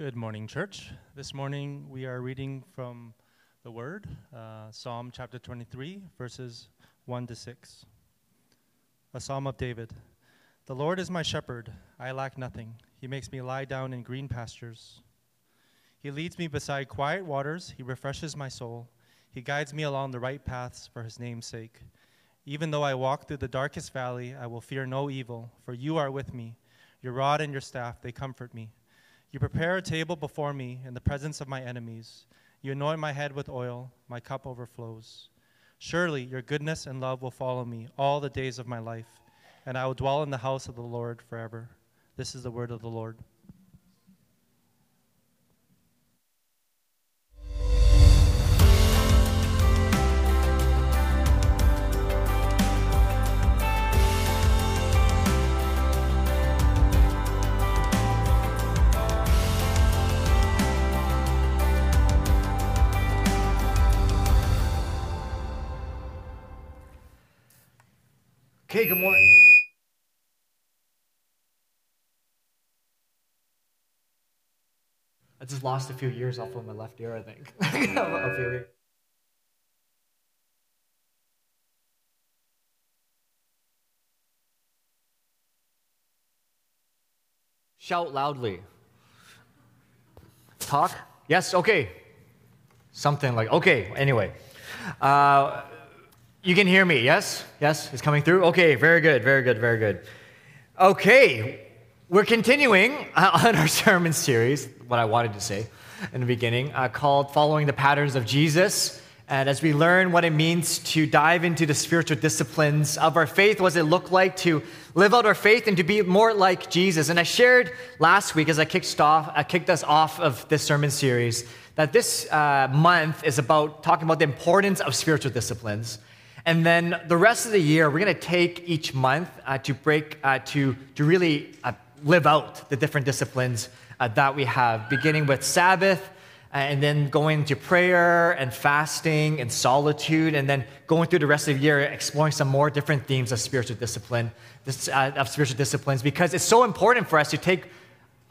Good morning, church. This morning we are reading from the Word, uh, Psalm chapter 23, verses 1 to 6. A Psalm of David. The Lord is my shepherd, I lack nothing. He makes me lie down in green pastures. He leads me beside quiet waters, He refreshes my soul. He guides me along the right paths for His name's sake. Even though I walk through the darkest valley, I will fear no evil, for you are with me. Your rod and your staff, they comfort me. You prepare a table before me in the presence of my enemies. You anoint my head with oil, my cup overflows. Surely your goodness and love will follow me all the days of my life, and I will dwell in the house of the Lord forever. This is the word of the Lord. Okay, good morning. I just lost a few years off of my left ear, I think. a few years. Shout loudly. Talk? Yes, okay. Something like, okay, anyway. Uh, you can hear me, yes? Yes, it's coming through? Okay, very good, very good, very good. Okay, we're continuing on our sermon series, what I wanted to say in the beginning, uh, called Following the Patterns of Jesus. And as we learn what it means to dive into the spiritual disciplines of our faith, what does it look like to live out our faith and to be more like Jesus? And I shared last week as I kicked, off, I kicked us off of this sermon series that this uh, month is about talking about the importance of spiritual disciplines. And then the rest of the year, we're going to take each month uh, to break, uh, to, to really uh, live out the different disciplines uh, that we have, beginning with Sabbath, uh, and then going to prayer and fasting and solitude, and then going through the rest of the year, exploring some more different themes of spiritual discipline, uh, of spiritual disciplines, because it's so important for us to take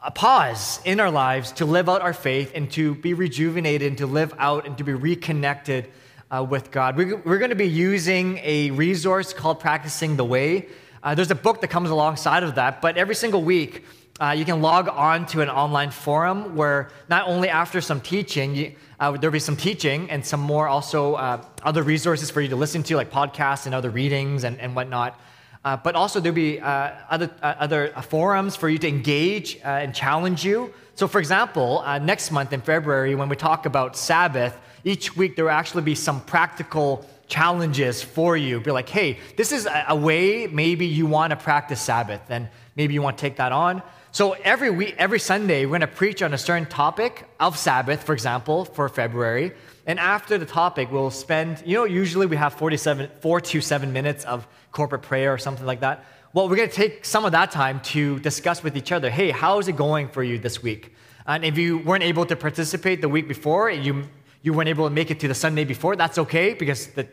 a pause in our lives to live out our faith and to be rejuvenated and to live out and to be reconnected uh, with God. We're, we're going to be using a resource called Practicing the Way. Uh, there's a book that comes alongside of that, but every single week, uh, you can log on to an online forum where not only after some teaching, you, uh, there'll be some teaching and some more also uh, other resources for you to listen to, like podcasts and other readings and, and whatnot. Uh, but also there'll be uh, other, uh, other forums for you to engage and challenge you. So, for example, next month in February, when we talk about Sabbath, each week there will actually be some practical challenges for you. Be like, hey, this is a way maybe you want to practice Sabbath, and maybe you want to take that on. So every week, every Sunday, we're going to preach on a certain topic of Sabbath, for example, for February. And after the topic, we'll spend, you know, usually we have 47, four to seven minutes of corporate prayer or something like that. Well, we're going to take some of that time to discuss with each other, hey, how is it going for you this week? And if you weren't able to participate the week before, you you weren't able to make it to the Sunday before, that's okay because the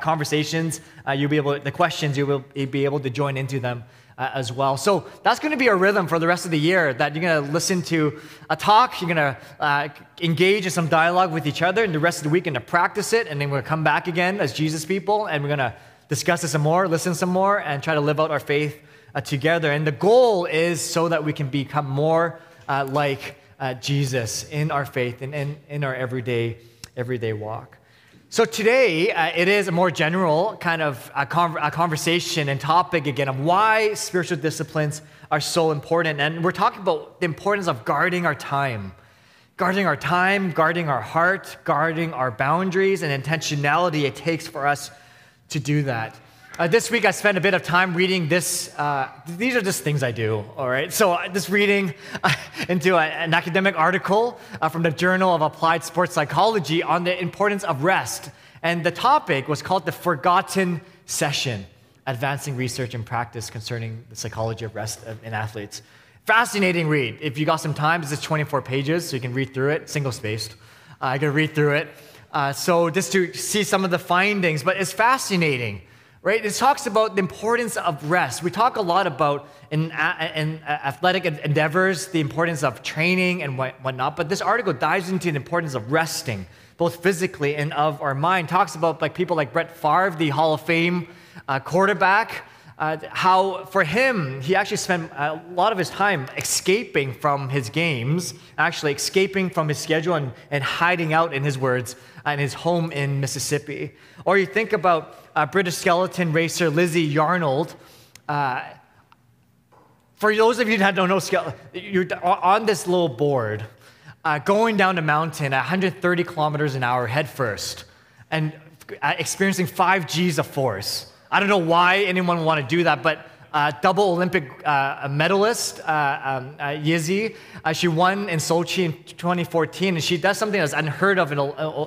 conversations, uh, you'll be able, the questions, you will be able to join into them uh, as well. So that's going to be a rhythm for the rest of the year that you're going to listen to a talk, you're going to uh, engage in some dialogue with each other, and the rest of the week, going to practice it, and then we're going to come back again as Jesus people, and we're going to discuss it some more, listen some more, and try to live out our faith uh, together. And the goal is so that we can become more uh, like uh, Jesus in our faith and in, in our everyday, everyday walk. So today, uh, it is a more general kind of a, con- a, conversation and topic again of why spiritual disciplines are so important. And we're talking about the importance of guarding our time. Guarding our time, guarding our heart, guarding our boundaries, and intentionality it takes for us to do that. Uh, this week I spent a bit of time reading this. Uh, these are just things I do, all right? So, uh, just reading uh, into a, an academic article uh, from the Journal of Applied Sports Psychology on the importance of rest. And the topic was called The Forgotten Session Advancing Research and Practice Concerning the Psychology of Rest in Athletes. Fascinating read. If you got some time, this is 24 pages, so you can read through it, single spaced. Uh, I can read through it. so, just to see some of the findings, but it's fascinating right? It talks about the importance of rest. We talk a lot about in, in athletic endeavors the importance of training and whatnot, but this article dives into the importance of resting, both physically and of our mind. Talks about like people like Brett Favre, the Hall of Fame uh, quarterback. Uh, how for him, he actually spent a lot of his time escaping from his games, actually escaping from his schedule and, and hiding out, in his words, in his home in Mississippi. Or you think about uh, British skeleton racer Lizzie Yarnold. Uh, for those of you that don't know, you're on this little board, uh, going down a mountain at 130 kilometers an hour head first, and uh, experiencing five G's of force. I don't know why anyone would want to do that, but uh, double Olympic uh, medalist, uh, um, uh, Lizzie. Uh, she won in Sochi in 2014, and she does something that's unheard of in,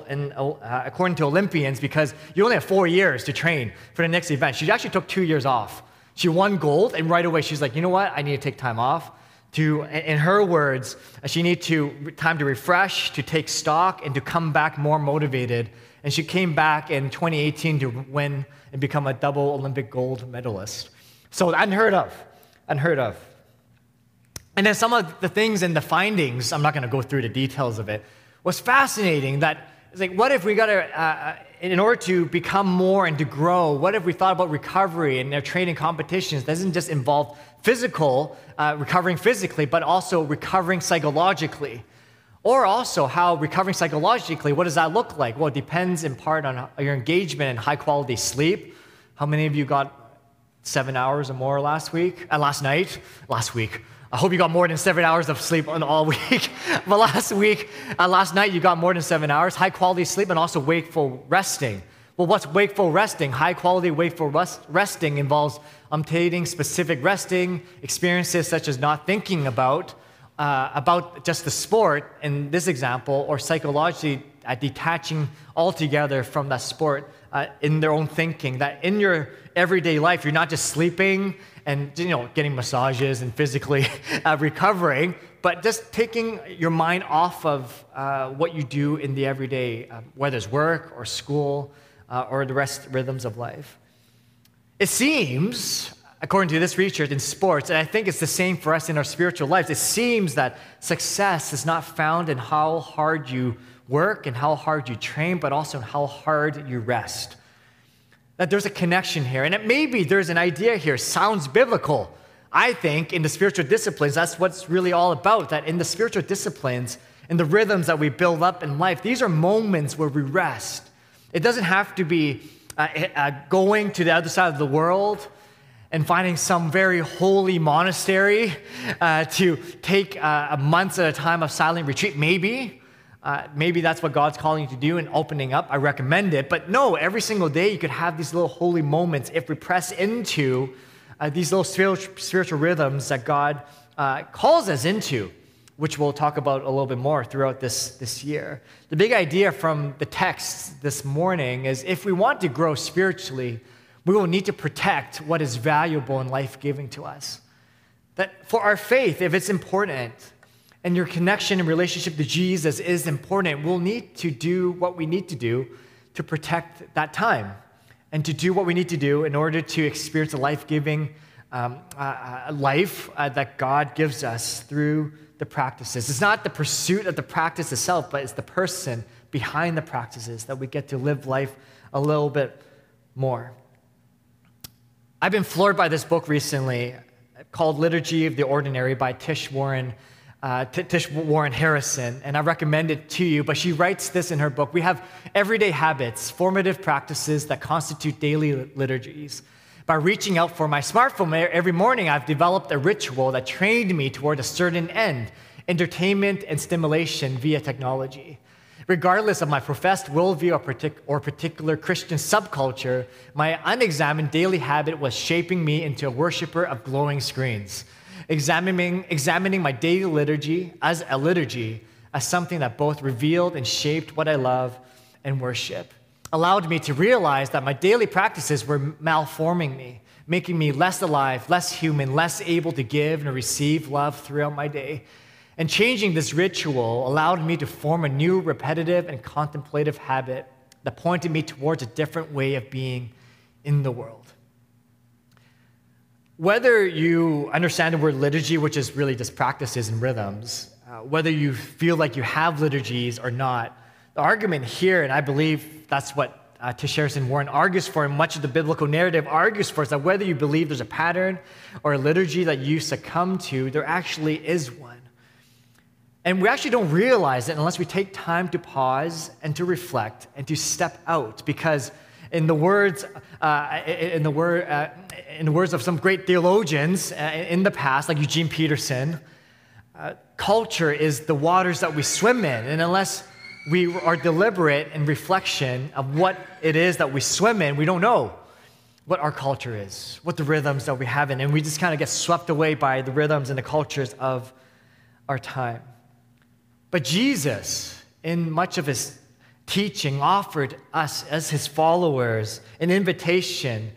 in, according to Olympians because you only have four years to train for the next event. She actually took two years off. She won gold, and right away she's like, you know what? I need to take time off. To, in her words, she needed to time to refresh, to take stock, and to come back more motivated. And she came back in 2018 to win and become a double Olympic gold medalist. So unheard of, unheard of. And then some of the things and the findings, I'm not going to go through the details of it, was fascinating that it's like, what if we got to, uh, uh, in order to become more and to grow, what if we thought about recovery and their training competitions doesn't just involve physical, uh, recovering physically, but also recovering psychologically? Or also how recovering psychologically, what does that look like? Well, it depends in part on your engagement and high quality sleep. How many of you got seven hours or more last week, uh, last night, last week. I hope you got more than seven hours of sleep on all week. but last week, uh, last night, you got more than seven hours, high quality sleep, and also wakeful resting. Well, what's wakeful resting? High quality wakeful rest, resting involves obtaining specific resting experiences, such as not thinking about uh, about just the sport in this example, or psychologically uh, detaching altogether from that sport uh, in their own thinking. That in your everyday life, you're not just sleeping and you know getting massages and physically uh, recovering, but just taking your mind off of uh, what you do in the everyday, um, whether it's work or school uh, or the rest rhythms of life. It seems, according to this research in sports, and I think it's the same for us in our spiritual lives, it seems that success is not found in how hard you work and how hard you train, but also in how hard you rest that there's a connection here. And it maybe there's an idea here, sounds biblical. I think in the spiritual disciplines, that's what's really all about. That in the spiritual disciplines, in the rhythms that we build up in life, these are moments where we rest. It doesn't have to be uh, uh, going to the other side of the world and finding some very holy monastery uh, to take uh, months at a time of silent retreat. Maybe. Uh, maybe that's what God's calling you to do and opening up. I recommend it. But no, every single day you could have these little holy moments if we press into uh, these little spiritual, rhythms that God uh, calls us into, which we'll talk about a little bit more throughout this, this year. The big idea from the text this morning is if we want to grow spiritually, we will need to protect what is valuable and life giving to us. That for our faith, if it's important, and your connection and relationship to Jesus is important, we'll need to do what we need to do to protect that time and to do what we need to do in order to experience a life giving um, uh, uh, life uh, that God gives us through the practices. It's not the pursuit of the practice itself, but it's the person behind the practices that we get to live life a little bit more. I've been floored by this book recently called Liturgy of the Ordinary by Tish Warren uh, Tish Warren Harrison, and I recommend it to you. But she writes this in her book We have everyday habits, formative practices that constitute daily liturgies. By reaching out for my smartphone every morning, I've developed a ritual that trained me toward a certain end entertainment and stimulation via technology. Regardless of my professed worldview or, partic- or particular Christian subculture, my unexamined daily habit was shaping me into a worshiper of glowing screens examining, examining my daily liturgy as a liturgy, as something that both revealed and shaped what I love and worship, allowed me to realize that my daily practices were malforming me, making me less alive, less human, less able to give and receive love throughout my day. And changing this ritual allowed me to form a new repetitive and contemplative habit that pointed me towards a different way of being in the world. Whether you understand the word liturgy, which is really just practices and rhythms, uh, whether you feel like you have liturgies or not, the argument here, and I believe that's what uh, Harrison Warren argues for, and much of the biblical narrative argues for, is that whether you believe there's a pattern or a liturgy that you succumb to, there actually is one. And we actually don't realize it unless we take time to pause and to reflect and to step out, because in the words, uh, in the word, uh, in the words of some great theologians uh, in the past, like Eugene Peterson, uh, culture is the waters that we swim in, and unless we are deliberate in reflection of what it is that we swim in, we don't know what our culture is, what the rhythms that we have in, and we just kind of get swept away by the rhythms and the cultures of our time. But Jesus, in much of his teaching, offered us as his followers an invitation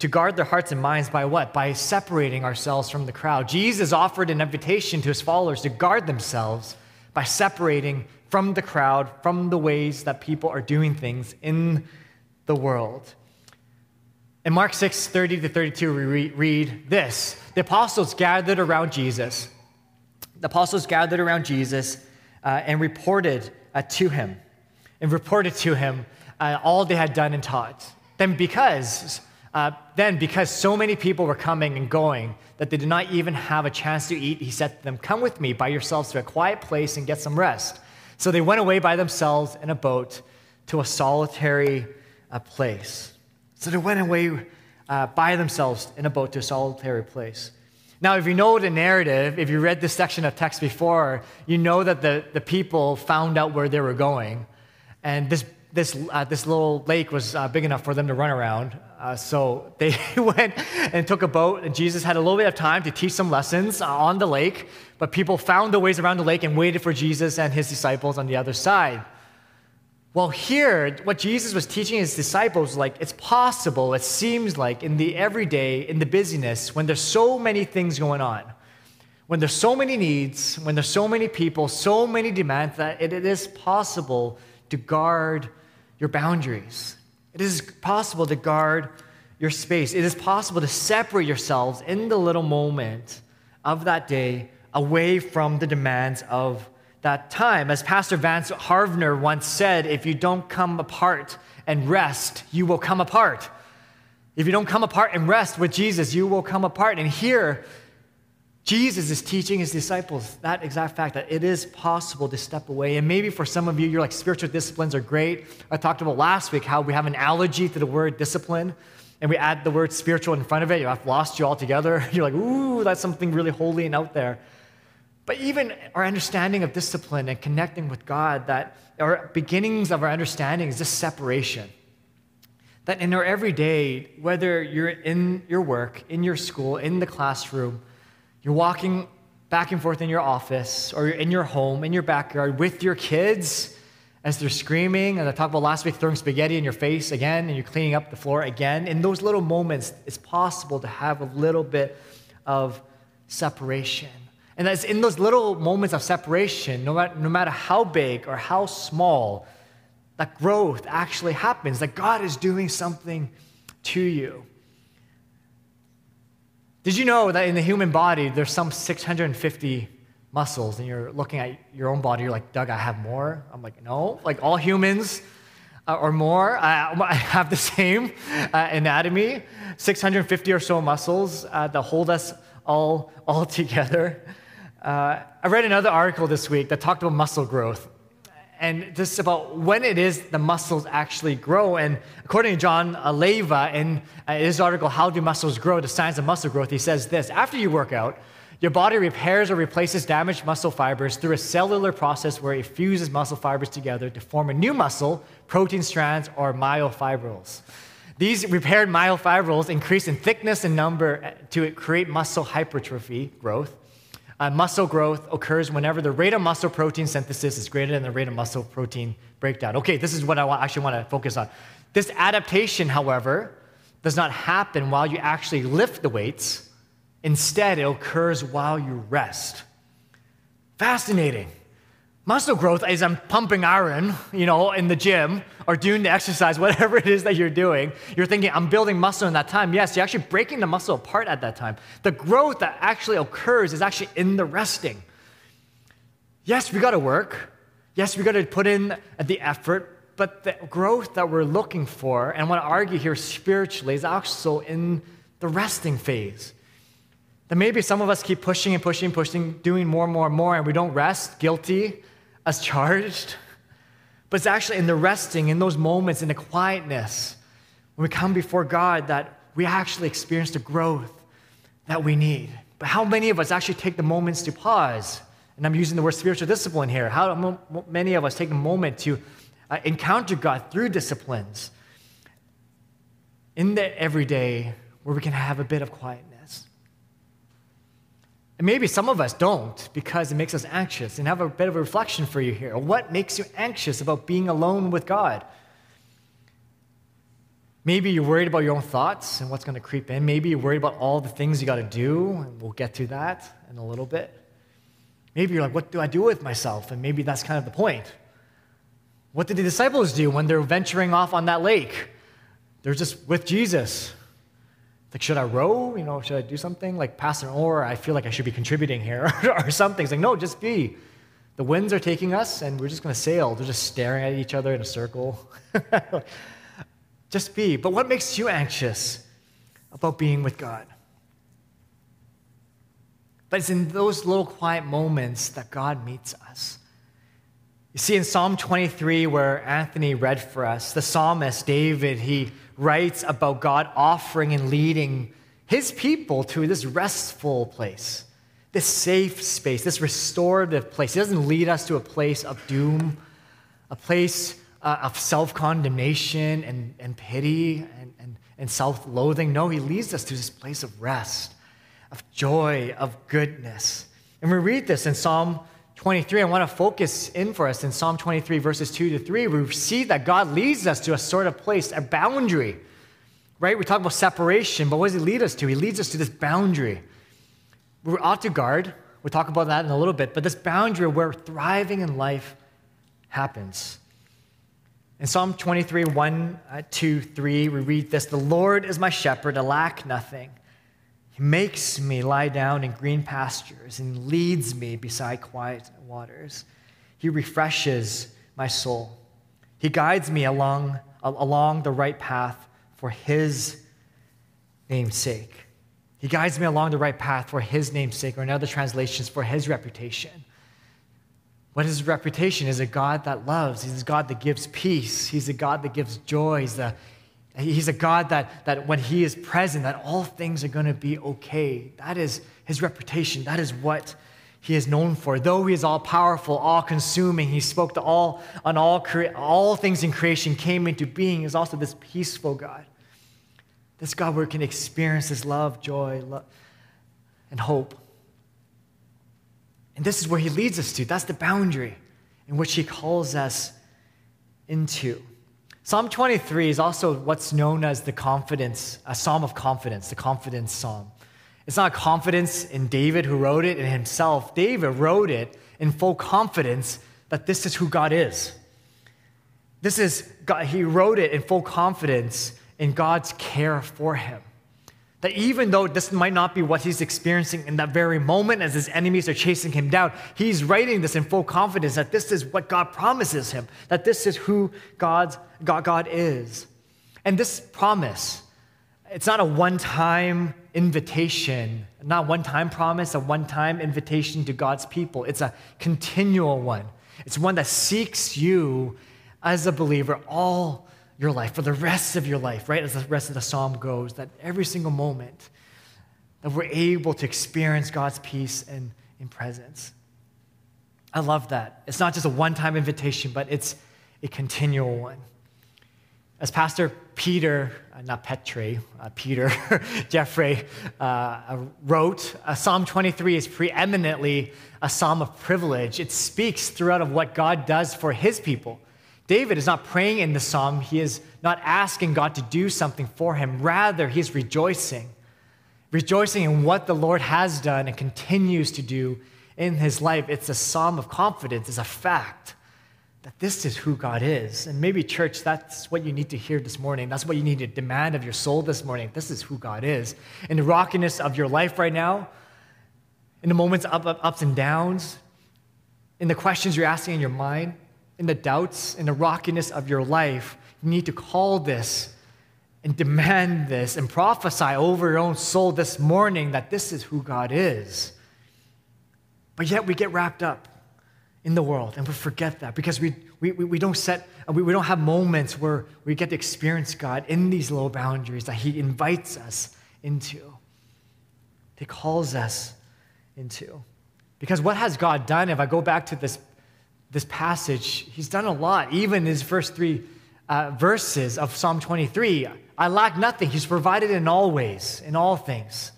to guard their hearts and minds by what? By separating ourselves from the crowd. Jesus offered an invitation to his followers to guard themselves by separating from the crowd, from the ways that people are doing things in the world. In Mark 6 30 to 32, we read this The apostles gathered around Jesus. The apostles gathered around Jesus uh, and reported uh, to him, and reported to him uh, all they had done and taught. Then, because uh, then, because so many people were coming and going that they did not even have a chance to eat, he said to them, Come with me by yourselves to a quiet place and get some rest. So they went away by themselves in a boat to a solitary uh, place. So they went away uh, by themselves in a boat to a solitary place. Now, if you know the narrative, if you read this section of text before, you know that the, the people found out where they were going. And this, this, uh, this little lake was uh, big enough for them to run around. Uh, so they went and took a boat, and Jesus had a little bit of time to teach some lessons on the lake, but people found the ways around the lake and waited for Jesus and his disciples on the other side. Well, here, what Jesus was teaching his disciples, like it's possible, it seems like, in the everyday, in the busyness, when there's so many things going on, when there's so many needs, when there's so many people, so many demands, that it is possible to guard your boundaries it is possible to guard your space. It is possible to separate yourselves in the little moment of that day away from the demands of that time. As Pastor Vance Havner once said, if you don't come apart and rest, you will come apart. If you don't come apart and rest with Jesus, you will come apart. And here, Jesus is teaching his disciples that exact fact that it is possible to step away. And maybe for some of you, you're like, spiritual disciplines are great. I talked about last week how we have an allergy to the word discipline, and we add the word spiritual in front of it. I've lost you altogether. You're like, ooh, that's something really holy and out there. But even our understanding of discipline and connecting with God, that our beginnings of our understanding is just separation. That in our everyday, whether you're in your work, in your school, in the classroom, you're walking back and forth in your office or in your home, in your backyard with your kids as they're screaming. And I talked about last week throwing spaghetti in your face again, and you're cleaning up the floor again. In those little moments, it's possible to have a little bit of separation. And that's in those little moments of separation, no matter, no matter how big or how small, that growth actually happens, that God is doing something to you. Did you know that in the human body, there's some 650 muscles, and you're looking at your own body, you're like, Doug, I have more? I'm like, no. Like all humans uh, or more, I have the same uh, anatomy, 650 or so muscles uh, that hold us all, all together. Uh, I read another article this week that talked about muscle growth and just about when it is the muscles actually grow. And according to John Leyva, in uh, his article, How Do Muscles Grow? The Science of Muscle Growth, he says this After you work out, your body repairs or replaces damaged muscle fibers through a cellular process where it fuses muscle fibers together to form a new muscle, protein strands, or myofibrils. These repaired myofibrils increase in thickness and number uh, to create muscle hypertrophy growth. Uh, muscle growth occurs whenever the rate of muscle protein synthesis is greater than the rate of muscle protein breakdown. Okay, this is what I actually want to focus on. This adaptation, however, does not happen while you actually lift the weights. Instead, it occurs while you rest. Fascinating. Muscle growth is I'm pumping iron, you know, in the gym or doing the exercise, whatever it is that you're doing. You're thinking, I'm building muscle in that time. Yes, you're actually breaking the muscle apart at that time. The growth that actually occurs is actually in the resting. Yes, we got to work. Yes, we got to put in the effort, but the growth that we're looking for, and I want to argue here spiritually, is also in the resting phase. That maybe some of us keep pushing and pushing, and pushing, doing more and more and more, and we don't rest, guilty as charged. But it's actually in the resting, in those moments, in the quietness, when we come before God, that we actually experience the growth that we need. But how many of us actually take the moments to pause? And I'm using the word spiritual discipline here. How many of us take a moment to uh, encounter God through disciplines in the everyday where we can have a bit of quietness? And maybe some of us don't because it makes us anxious. And have a bit of a reflection for you here. What makes you anxious about being alone with God? Maybe you're worried about your own thoughts and what's going to creep in. Maybe you're worried about all the things you got to do, and we'll get to that in a little bit. Maybe you're like, what do I do with myself? And maybe that's kind of the point. What did the disciples do when they're venturing off on that lake? They're just with Jesus. Like, should I row? You know, should I do something? Like, pass an oar, I feel like I should be contributing here or something. It's like, no, just be. The winds are taking us, and we're just going to sail. They're just staring at each other in a circle. just be. But what makes you anxious about being with God? But it's in those little quiet moments that God meets us. You see, in Psalm 23, where Anthony read for us, the psalmist, David, he writes about God offering and leading his people to this restful place, this safe space, this restorative place. He doesn't lead us to a place of doom, a place uh, of self condemnation and, and pity and, and, and self loathing. No, he leads us to this place of rest, of joy, of goodness. And we read this in Psalm 23, I want to focus in for us in Psalm 23, verses 2 to 3. We see that God leads us to a sort of place, a boundary, right? We talk about separation, but what does He lead us to? He leads us to this boundary. We're ought to guard. We'll talk about that in a little bit, but this boundary where thriving in life happens. In Psalm 23, 1, uh, 2, 3, we read this The Lord is my shepherd, I lack nothing. Makes me lie down in green pastures and leads me beside quiet waters. He refreshes my soul. He guides me along, along the right path for His name's sake. He guides me along the right path for His name's sake, or in other translations, for His reputation. What is his reputation? Is a God that loves. He's a God that gives peace. He's a God that gives joy. He's the He's a God that, that when He is present, that all things are going to be okay. That is His reputation. That is what He is known for. Though He is all powerful, all consuming, He spoke to all on all all things in creation came into being. Is also this peaceful God. This God where we can experience His love, joy, love, and hope. And this is where He leads us to. That's the boundary in which He calls us into. Psalm 23 is also what's known as the confidence, a psalm of confidence, the confidence psalm. It's not confidence in David who wrote it in himself. David wrote it in full confidence that this is who God is. This is God, he wrote it in full confidence in God's care for him. That even though this might not be what he's experiencing in that very moment as his enemies are chasing him down, he's writing this in full confidence that this is what God promises him, that this is who God's, God, God is. And this promise, it's not a one time invitation, not one time promise, a one time invitation to God's people. It's a continual one. It's one that seeks you as a believer all your life, for the rest of your life, right? As the rest of the psalm goes, that every single moment that we're able to experience God's peace and in presence. I love that. It's not just a one time invitation, but it's a continual one. As Pastor Peter, uh, not Petre, uh, Peter, Jeffrey uh, wrote, uh, Psalm 23 is preeminently a psalm of privilege. It speaks throughout of what God does for his people. David is not praying in the psalm, he is not asking God to do something for him. Rather, he is rejoicing, rejoicing in what the Lord has done and continues to do in his life, it's a psalm of confidence, it's a fact that this is who God is. And maybe, church, that's what you need to hear this morning. That's what you need to demand of your soul this morning. This is who God is. In the rockiness of your life right now, in the moments of ups and downs, in the questions you're asking in your mind, in the doubts, in the rockiness of your life, you need to call this and demand this and prophesy over your own soul this morning that this is who God is. But yet we get wrapped up in the world and we forget that because we, we, we don't set, we, we don't have moments where we get to experience God in these little boundaries that He invites us into, He calls us into. Because what has God done? If I go back to this, this passage, He's done a lot, even His first three uh, verses of Psalm 23. I lack nothing. He's provided in all ways, in all things.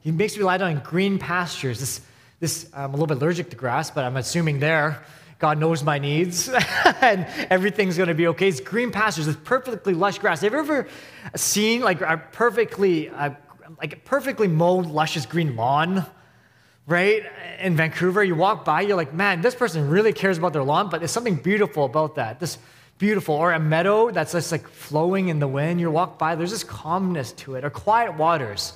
He makes me lie down in green pastures. This, this, I'm a little bit allergic to grass, but I'm assuming there, God knows my needs and everything's going to be okay. It's green pastures. It's perfectly lush grass. Have you ever seen like a perfectly, like a perfectly mowed, luscious green lawn? Right in Vancouver, you walk by, you're like, man, this person really cares about their lawn, but there's something beautiful about that. This beautiful, or a meadow that's just like flowing in the wind. You walk by, there's this calmness to it, or quiet waters.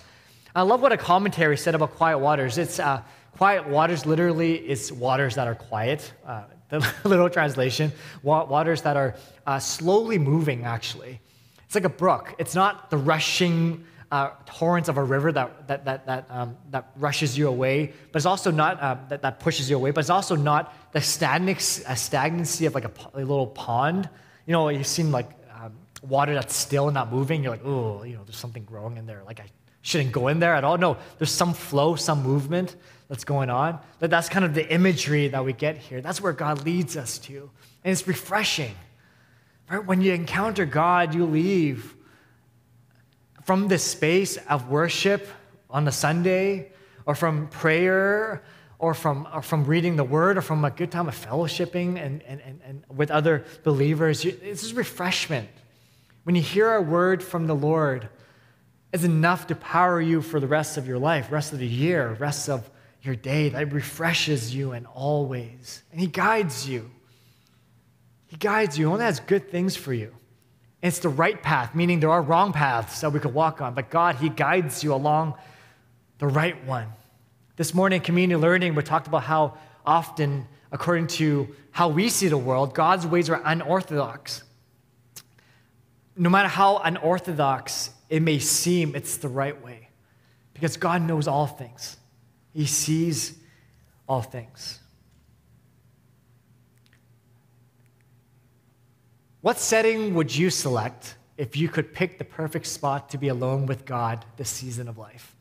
I love what a commentary said about quiet waters. It's uh, quiet waters, literally, it's waters that are quiet. Uh, the literal translation, waters that are uh, slowly moving, actually. It's like a brook. It's not the rushing uh, torrents of a river that, that, that, that, um, that rushes you away, but it's also not, uh, that, that pushes you away, but it's also not the stagnancy of like a, a little pond. You know, you've seen like um, water that's still and not moving. You're like, oh, you know, there's something growing in there. Like I shouldn't go in there at all. No, there's some flow, some movement that's going on. That that's kind of the imagery that we get here. That's where God leads us to. And it's refreshing. Right? When you encounter God, you leave from this space of worship on the Sunday, or from prayer, or from, or from reading the word, or from a good time of fellowshipping and, and, and, and with other believers, it's just refreshment. When you hear a word from the Lord, it's enough to power you for the rest of your life, rest of the year, rest of your day. That refreshes you and always. And He guides you. He guides you. Only has good things for you. It's the right path, meaning there are wrong paths that we could walk on, but God, He guides you along the right one. This morning, community learning, we talked about how often, according to how we see the world, God's ways are unorthodox. No matter how unorthodox it may seem, it's the right way because God knows all things, He sees all things. What setting would you select if you could pick the perfect spot to be alone with God this season of life?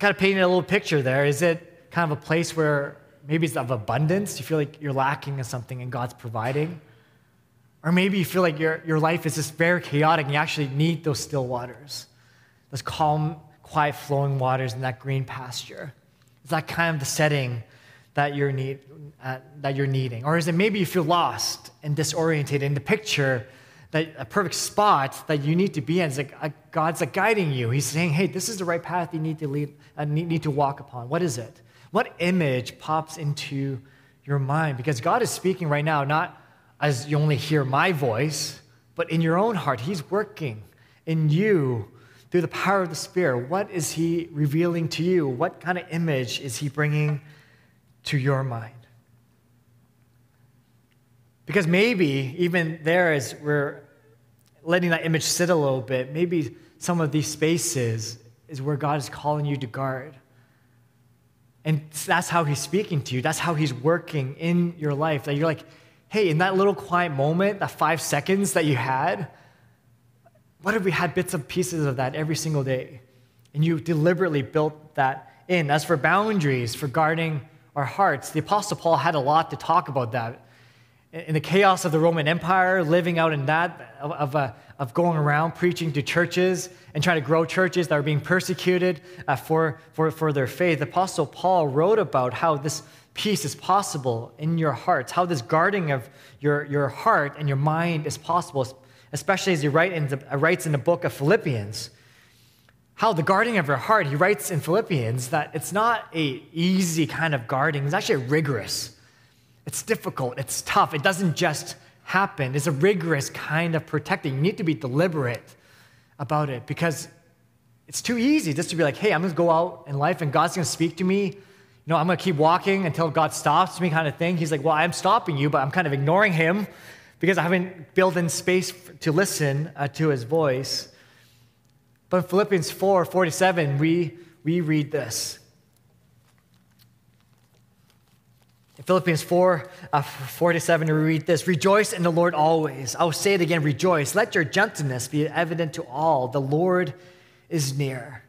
Kind of painting a little picture there. Is it kind of a place where maybe it's of abundance? You feel like you're lacking in something and God's providing? Or maybe you feel like your, your life is just very chaotic and you actually need those still waters, those calm, quiet flowing waters in that green pasture. Is that kind of the setting that you're, need, uh, that you're needing? Or is it maybe you feel lost and disoriented in the picture that a perfect spot that you need to be in? Is like uh, God's like guiding you. He's saying, hey, this is the right path you need to lead, uh, need to walk upon. What is it? What image pops into your mind? Because God is speaking right now, not as you only hear my voice, but in your own heart, He's working in you through the power of the Spirit. What is He revealing to you? What kind of image is He bringing to your mind. Because maybe even there, as we're letting that image sit a little bit, maybe some of these spaces is where God is calling you to guard. And that's how He's speaking to you. That's how He's working in your life. That you're like, hey, in that little quiet moment, that five seconds that you had, what if we had bits and pieces of that every single day? And you deliberately built that in. As for boundaries, for guarding our hearts. The Apostle Paul had a lot to talk about that. In the chaos of the Roman Empire, living out in that, of, of, uh, of going around preaching to churches and trying to grow churches that are being persecuted uh, for, for, for their faith, the Apostle Paul wrote about how this peace is possible in your hearts, how this guarding of your, your heart and your mind is possible, especially as he write in the, writes in the book of Philippians. How the guarding of your heart, he writes in Philippians that it's not a easy kind of guarding, it's actually rigorous. It's difficult, it's tough. It doesn't just happen. It's a rigorous kind of protecting. You need to be deliberate about it because it's too easy just to be like, hey, I'm going to go out in life and God's going to speak to me. You know, I'm going to keep walking until God stops me, kind of thing. He's like, well, I'm stopping you, but I'm kind of ignoring him because I haven't built in space to listen uh, to his voice. But in Philippians 4 47, we, we read this. In Philippians 4 uh, 47, we read this Rejoice in the Lord always. I will say it again, rejoice. Let your gentleness be evident to all. The Lord is near.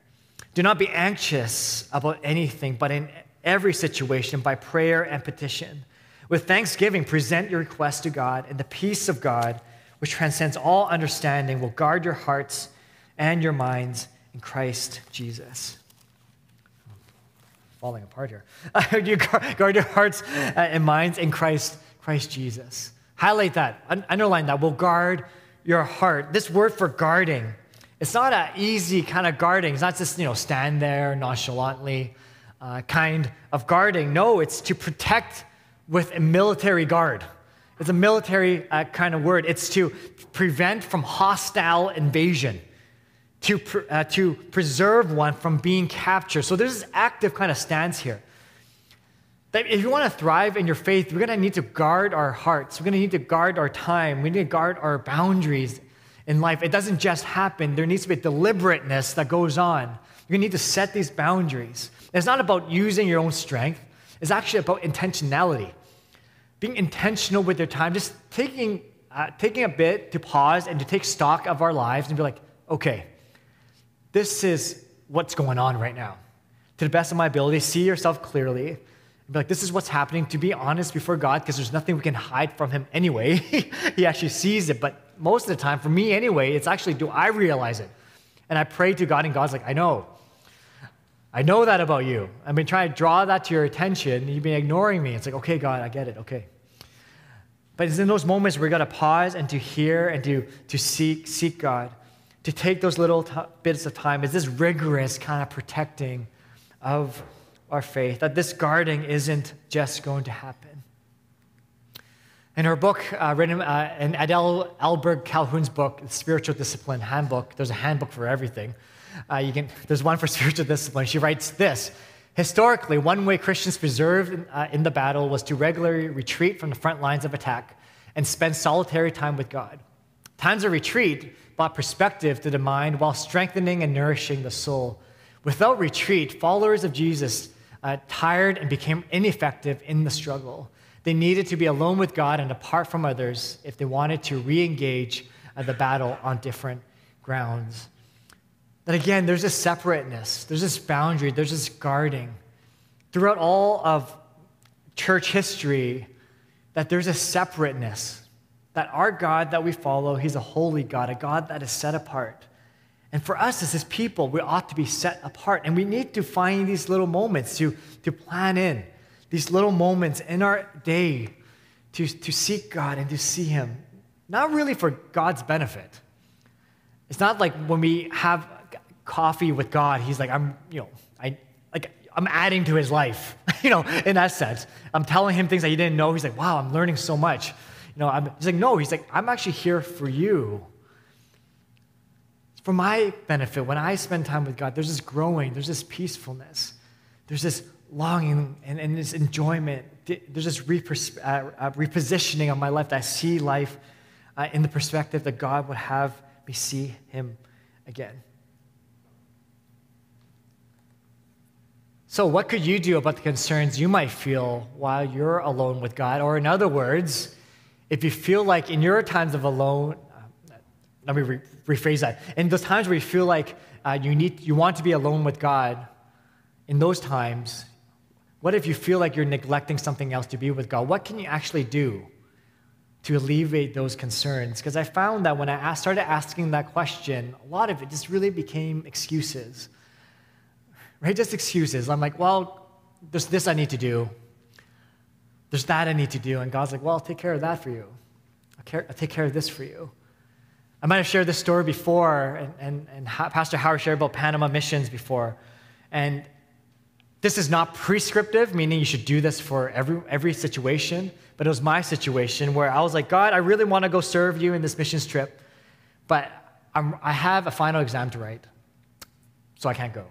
Do not be anxious about anything, but in every situation, by prayer and petition. With thanksgiving, present your requests to God, and the peace of God, which transcends all understanding, will guard your hearts and your minds in Christ Jesus. Falling apart here. you guard your hearts uh, and minds in Christ, Christ Jesus. Highlight that, underline that. We'll guard your heart. This word for guarding, it's not an easy kind of guarding. It's not just, you know, stand there nonchalantly uh, kind of guarding. No, it's to protect with a military guard. It's a military uh, kind of word. It's to prevent from hostile invasion to, uh, to preserve one from being captured. So there's this active kind of stance here. That if you want to thrive in your faith, we're going to need to guard our hearts. We're going to need to guard our time. We need to guard our boundaries in life. It doesn't just happen, there needs to be a deliberateness that goes on. To need to set these boundaries. It's not about using your own strength, it's actually about intentionality. Being intentional with your time, just taking, uh, taking a bit to pause and to take stock of our lives and be like, okay, this is what's going on right now. To the best of my ability, see yourself clearly. And Be like, this is what's happening. To be honest before God, because there's nothing we can hide from Him anyway. he actually sees it. But most of the time, for me anyway, it's actually, do I realize it? And I pray to God, and God's like, I know. I know that about you. I've been trying to draw that to your attention. You've been ignoring me. It's like, okay, God, I get it. Okay. But it's in those moments where we got to pause and to hear and to, to seek, seek God to take those little t- bits of time is this rigorous kind of protecting of our faith, that this guarding isn't just going to happen. In her book, uh, written uh, in Adele Ahlberg Calhoun's book, the Spiritual Discipline Handbook, there's a handbook for everything. Uh, you can, there's one for spiritual discipline. She writes this Historically, one way Christians preserved in, uh, in the battle was to regularly retreat from the front lines of attack and spend solitary time with God. Times of retreat brought perspective to the mind while strengthening and nourishing the soul. Without retreat, followers of Jesus uh, tired and became ineffective in the struggle. They needed to be alone with God and apart from others if they wanted to re engage uh, the battle on different grounds. That again, there's this separateness, there's this boundary, there's this guarding. Throughout all of church history, that there's a separateness that our God that we follow, He's a holy God, a God that is set apart. And for us as His people, we ought to be set apart. And we need to find these little moments to, to plan in, these little moments in our day to, to seek God and to see Him. Not really for God's benefit. It's not like when we have coffee with God, He's like, I'm, you know, I, like, I'm adding to His life, you know, in that sense. I'm telling Him things that He didn't know. He's like, wow, I'm learning so much. You know, I'm, he's like, no, he's like, I'm actually here for you. For my benefit. When I spend time with God, there's this growing, there's this peacefulness, there's this longing and, and this enjoyment. There's this repers- uh, uh, repositioning of my life that I see life uh, in the perspective that God would have me see Him again. So, what could you do about the concerns you might feel while you're alone with God? Or, in other words, if you feel like in your times of alone, uh, let me re- rephrase that. In those times where you feel like uh, you, need, you want to be alone with God, in those times, what if you feel like you're neglecting something else to be with God? What can you actually do to alleviate those concerns? Because I found that when I started asking that question, a lot of it just really became excuses. Right? Just excuses. I'm like, well, there's this I need to do. There's that I need to do. And God's like, well, I'll take care of that for you. I'll, care, I'll take care of this for you. I might have shared this story before, and, and, and Pastor Howard shared about Panama missions before. And this is not prescriptive, meaning you should do this for every, every situation, but it was my situation where I was like, God, I really want to go serve you in this missions trip, but I'm, I have a final exam to write, so I can't go.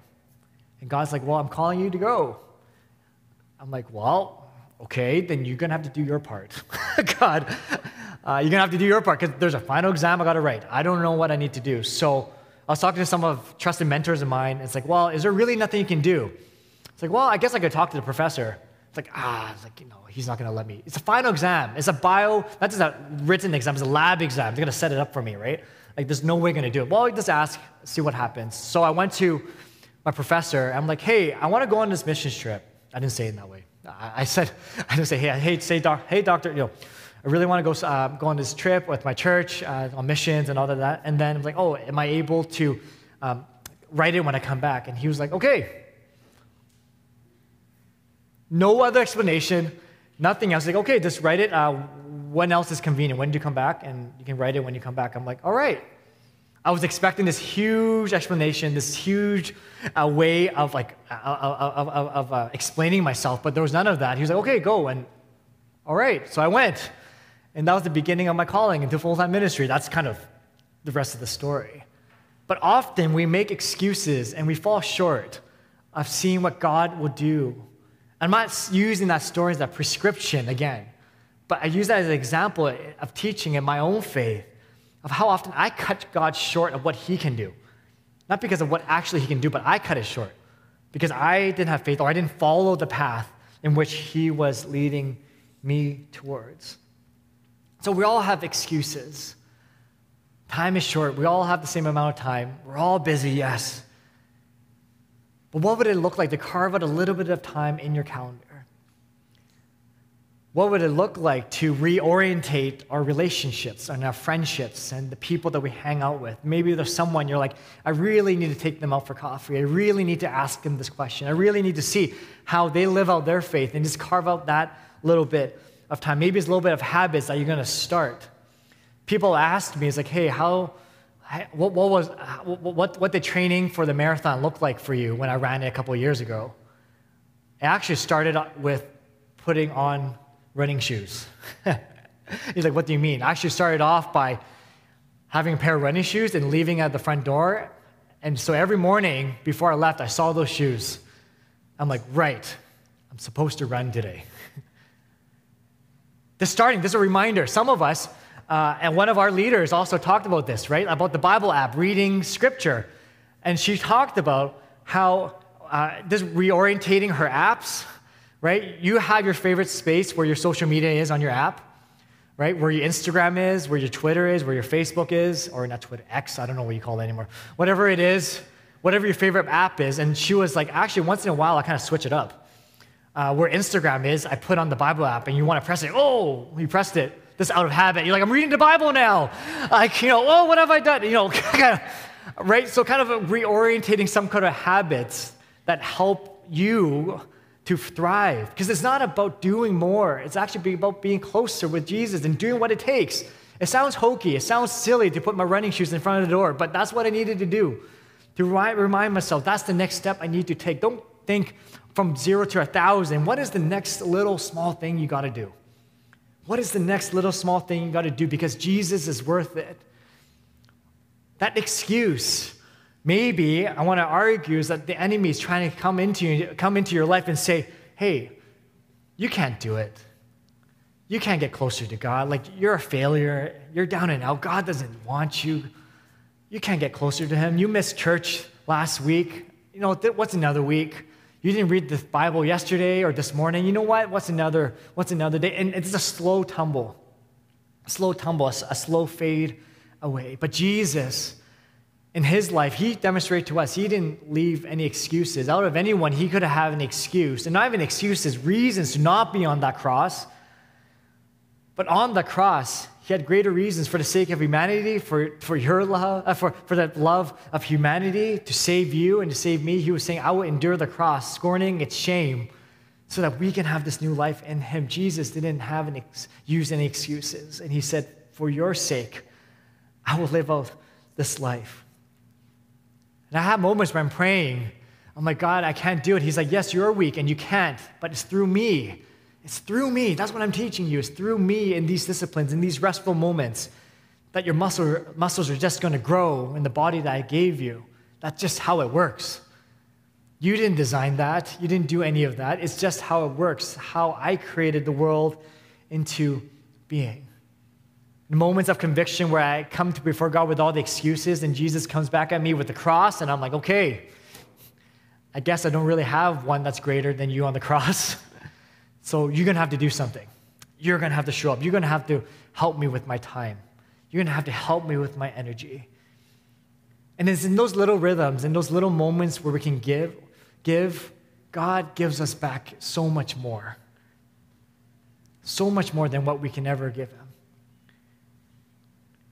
And God's like, Well, I'm calling you to go. I'm like, Well, okay, then you're going to have to do your part. God, uh, you're going to have to do your part because there's a final exam I got to write. I don't know what I need to do. So I was talking to some of trusted mentors of mine. It's like, Well, is there really nothing you can do? It's like, well, I guess I could talk to the professor. It's like, ah, it's like, you know, he's not going to let me. It's a final exam. It's a bio, not just a written exam, it's a lab exam. They're going to set it up for me, right? Like, there's no way going to do it. Well, just ask, see what happens. So I went to my professor. I'm like, hey, I want to go on this mission trip. I didn't say it in that way. I, I said, I didn't say, hey, hey, say, doc, hey, doctor, you know, I really want to go, uh, go on this trip with my church uh, on missions and all of that. And then I'm like, oh, am I able to um, write it when I come back? And he was like, okay. No other explanation, nothing else. Like, okay, just write it. Uh, when else is convenient? When do you come back? And you can write it when you come back. I'm like, all right. I was expecting this huge explanation, this huge uh, way of like uh, of, of, of uh, explaining myself, but there was none of that. He was like, okay, go. And all right, so I went. And that was the beginning of my calling into full time ministry. That's kind of the rest of the story. But often we make excuses and we fall short of seeing what God will do I'm not using that story as a prescription again, but I use that as an example of teaching in my own faith of how often I cut God short of what He can do. Not because of what actually He can do, but I cut it short because I didn't have faith or I didn't follow the path in which He was leading me towards. So we all have excuses. Time is short. We all have the same amount of time. We're all busy, yes. But what would it look like to carve out a little bit of time in your calendar? What would it look like to reorientate our relationships and our friendships and the people that we hang out with? Maybe there's someone you're like, I really need to take them out for coffee. I really need to ask them this question. I really need to see how they live out their faith and just carve out that little bit of time. Maybe it's a little bit of habits that you're going to start. People asked me, it's like, hey, how, what, what, was, what, what the training for the marathon looked like for you when I ran it a couple years ago. It actually started with putting on running shoes. He's like, What do you mean? I actually started off by having a pair of running shoes and leaving at the front door. And so every morning before I left, I saw those shoes. I'm like, Right, I'm supposed to run today. this starting, this is a reminder. Some of us, uh, and one of our leaders also talked about this, right? About the Bible app, reading scripture. And she talked about how uh, this reorientating her apps, right? You have your favorite space where your social media is on your app, right? Where your Instagram is, where your Twitter is, where your Facebook is, or not Twitter, X, I don't know what you call it anymore. Whatever it is, whatever your favorite app is. And she was like, actually, once in a while, I kind of switch it up. Uh, where Instagram is, I put on the Bible app and you want to press it. Oh, you pressed it this out of habit. You're like, I'm reading the Bible now. Like, you know, oh, what have I done? You know, right? So kind of reorientating some kind of habits that help you to thrive. Because it's not about doing more. It's actually about being closer with Jesus and doing what it takes. It sounds hokey. It sounds silly to put my running shoes in front of the door, but that's what I needed to do. To remind myself, that's the next step I need to take. Don't think from zero to a thousand. What is the next little small thing you got to do? What is the next little small thing you got to do? Because Jesus is worth it. That excuse, maybe I want to argue, is that the enemy is trying to come into, you, come into your life and say, hey, you can't do it. You can't get closer to God. Like, you're a failure. You're down and out. God doesn't want you. You can't get closer to Him. You missed church last week. You know, what's another week? You didn't read the Bible yesterday or this morning. You know what? What's another, what's another day? And it's a slow tumble, a slow tumble, a, a slow fade away. But Jesus, in his life, he demonstrated to us he didn't leave any excuses. Out of anyone, he could have an excuse. And not even excuses, reasons to not be on that cross. But on the cross, he had greater reasons for the sake of humanity, for, for your love, uh, for, for the love of humanity, to save you and to save me. He was saying, I will endure the cross, scorning its shame, so that we can have this new life in him. Jesus didn't have an ex- use any excuses. And he said, For your sake, I will live out this life. And I have moments where I'm praying, I'm like, God, I can't do it. He's like, Yes, you're weak and you can't, but it's through me. It's through me. That's what I'm teaching you. It's through me in these disciplines, in these restful moments, that your muscle, muscles are just going to grow in the body that I gave you. That's just how it works. You didn't design that. You didn't do any of that. It's just how it works, how I created the world into being. Moments of conviction where I come to before God with all the excuses and Jesus comes back at me with the cross, and I'm like, okay, I guess I don't really have one that's greater than you on the cross. so you're to have to do something. You're to have to show up. You're to have to help me with my time. You're to have to help me with my energy. And it's in those little rhythms, in those little moments where we can give, give, God gives us back so much more. So much more than what we can ever give Him.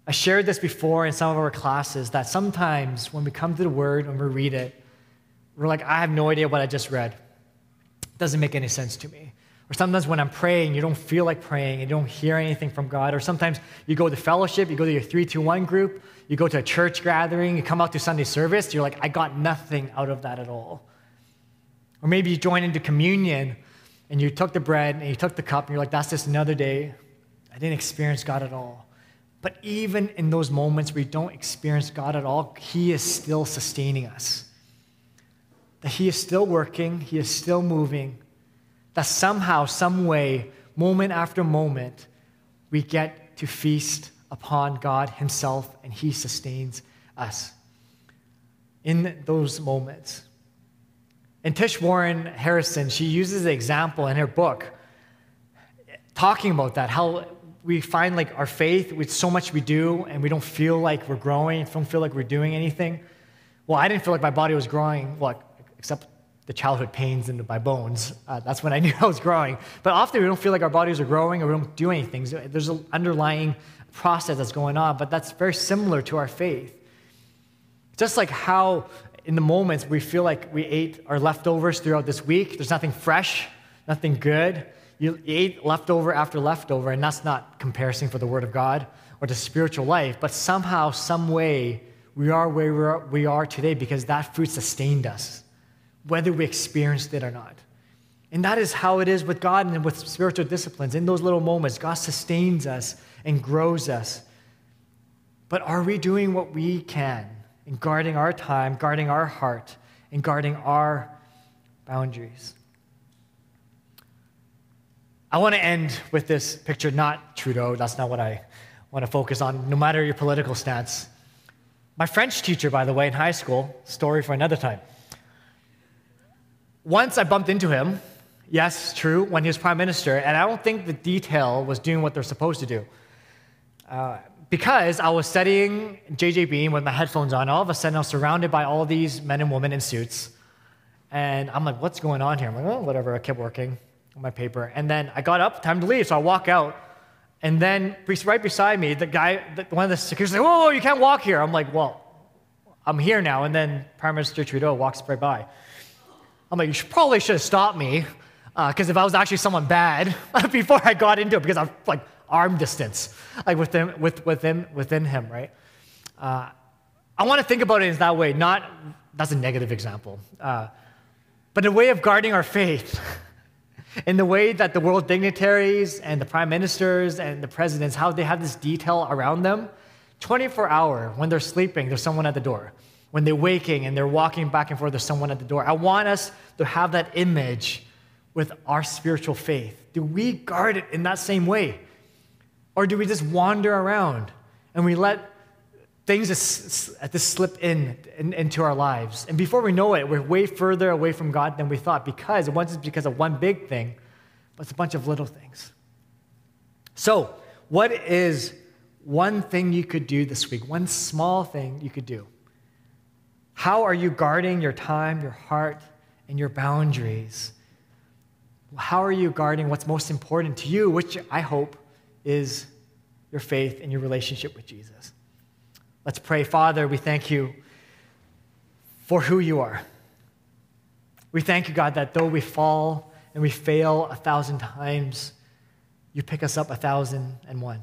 I shared this before in some of our classes that sometimes when we come to the Word, when we read it, we're like, I have no idea what I just read. It doesn't make any sense to me. Or sometimes when I'm praying, you don't feel like praying, and you don't hear anything from God. Or sometimes you go to fellowship, you go to your 321 group, you go to a church gathering, you come out to Sunday service, you're like, I got nothing out of that at all. Or maybe you join into communion and you took the bread and you took the cup and you're like, that's just another day. I didn't experience God at all. But even in those moments where we don't experience God at all, He is still sustaining us. That He is still working, He is still moving. That somehow, some way, moment after moment, we get to feast upon God Himself and He sustains us in those moments. And Tish Warren Harrison, she uses the example in her book talking about that, how we find like our faith with so much we do and we don't feel like we're growing, don't feel like we're doing anything. Well, I didn't feel like my body was growing, what, except the childhood pains in my bones. Uh, that's when I knew I was growing. But often we don't feel like our bodies are growing or we don't do anything. There's an underlying process that's going on, but that's very similar to our faith. Just like how in the moments we feel like we ate our leftovers throughout this week, there's nothing fresh, nothing good. You ate leftover after leftover, and that's not comparison for the Word of God or the spiritual life, but somehow, some way, we are where we are today because that fruit sustained us, whether we experienced it or not. And that is how it is with God and with spiritual disciplines. In those little moments, God sustains us and grows us. But are we doing what we can in guarding our time, guarding our heart, and guarding our boundaries? I want to end with this picture, not Trudeau, that's not what I want to focus on, no matter your political stance. My French teacher, by the way, in high school, story for another time. Once I bumped into him, yes, true, when he was prime minister, and I don't think the detail was doing what they're supposed to do. Uh, because I was studying JJ Beam with my headphones on, all of a sudden I was surrounded by all these men and women in suits. And I'm like, what's going on here? I'm like, oh, whatever, I kept working my paper. And then I got up, time to leave, so I walk out. And then right beside me, the guy, one of the security, like, whoa, whoa, you can't walk here. I'm like, well, I'm here now. And then Prime Minister Trudeau walks right by. I'm like, you should, probably should have stopped me, because uh, if I was actually someone bad before I got into it, because I'm like arm distance, like within, with, within, within him, right? Uh, I want to think about it in that way, not, that's a negative example, uh, but a way of guarding our faith. in the way that the world dignitaries and the prime ministers and the presidents, how they have this detail around them. 24 hour, when they're sleeping, there's someone at the door. When they're waking and they're walking back and forth, there's someone at the door. I want us to have that image with our spiritual faith. Do we guard it in that same way? Or do we just wander around and we let things just, slip in, in, into our lives. And before we know it, we're way further away from God than we thought because it wasn't because of one big thing, but it's a bunch of little things. So, what is one thing you could do this week? One small thing you could do? How are you guarding your time, your heart, and your boundaries? How are you guarding what's most important to you, which I hope is your faith and your relationship with Jesus? Let's pray. Father, we thank you for who you are. We thank you, God, that though we fall and we fail a thousand times, you pick us up a thousand and one.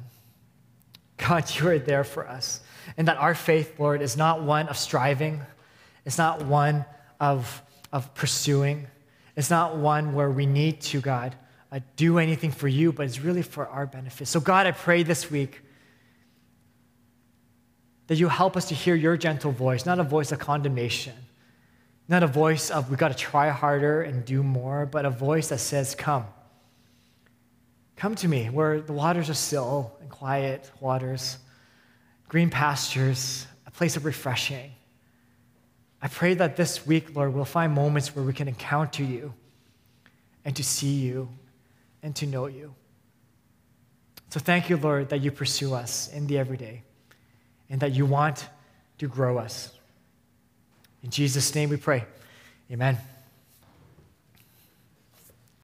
God, you are there for us. And that our faith, Lord, is not one of striving, it's not one of, of pursuing, it's not one where we need to, God, uh, do anything for you, but it's really for our benefit. So, God, I pray this week that you help us to hear your gentle voice, not a voice of condemnation, not a voice of we got to try harder and do more, but a voice that says, Come. Come to me where the waters are still and quiet waters, green pastures, a place of refreshing. I pray that this week, Lord, we'll find moments where we can encounter you and to see you and to know you. So thank you, Lord, that you pursue us in the everyday and that you want to grow us. In Jesus' name we pray. Amen.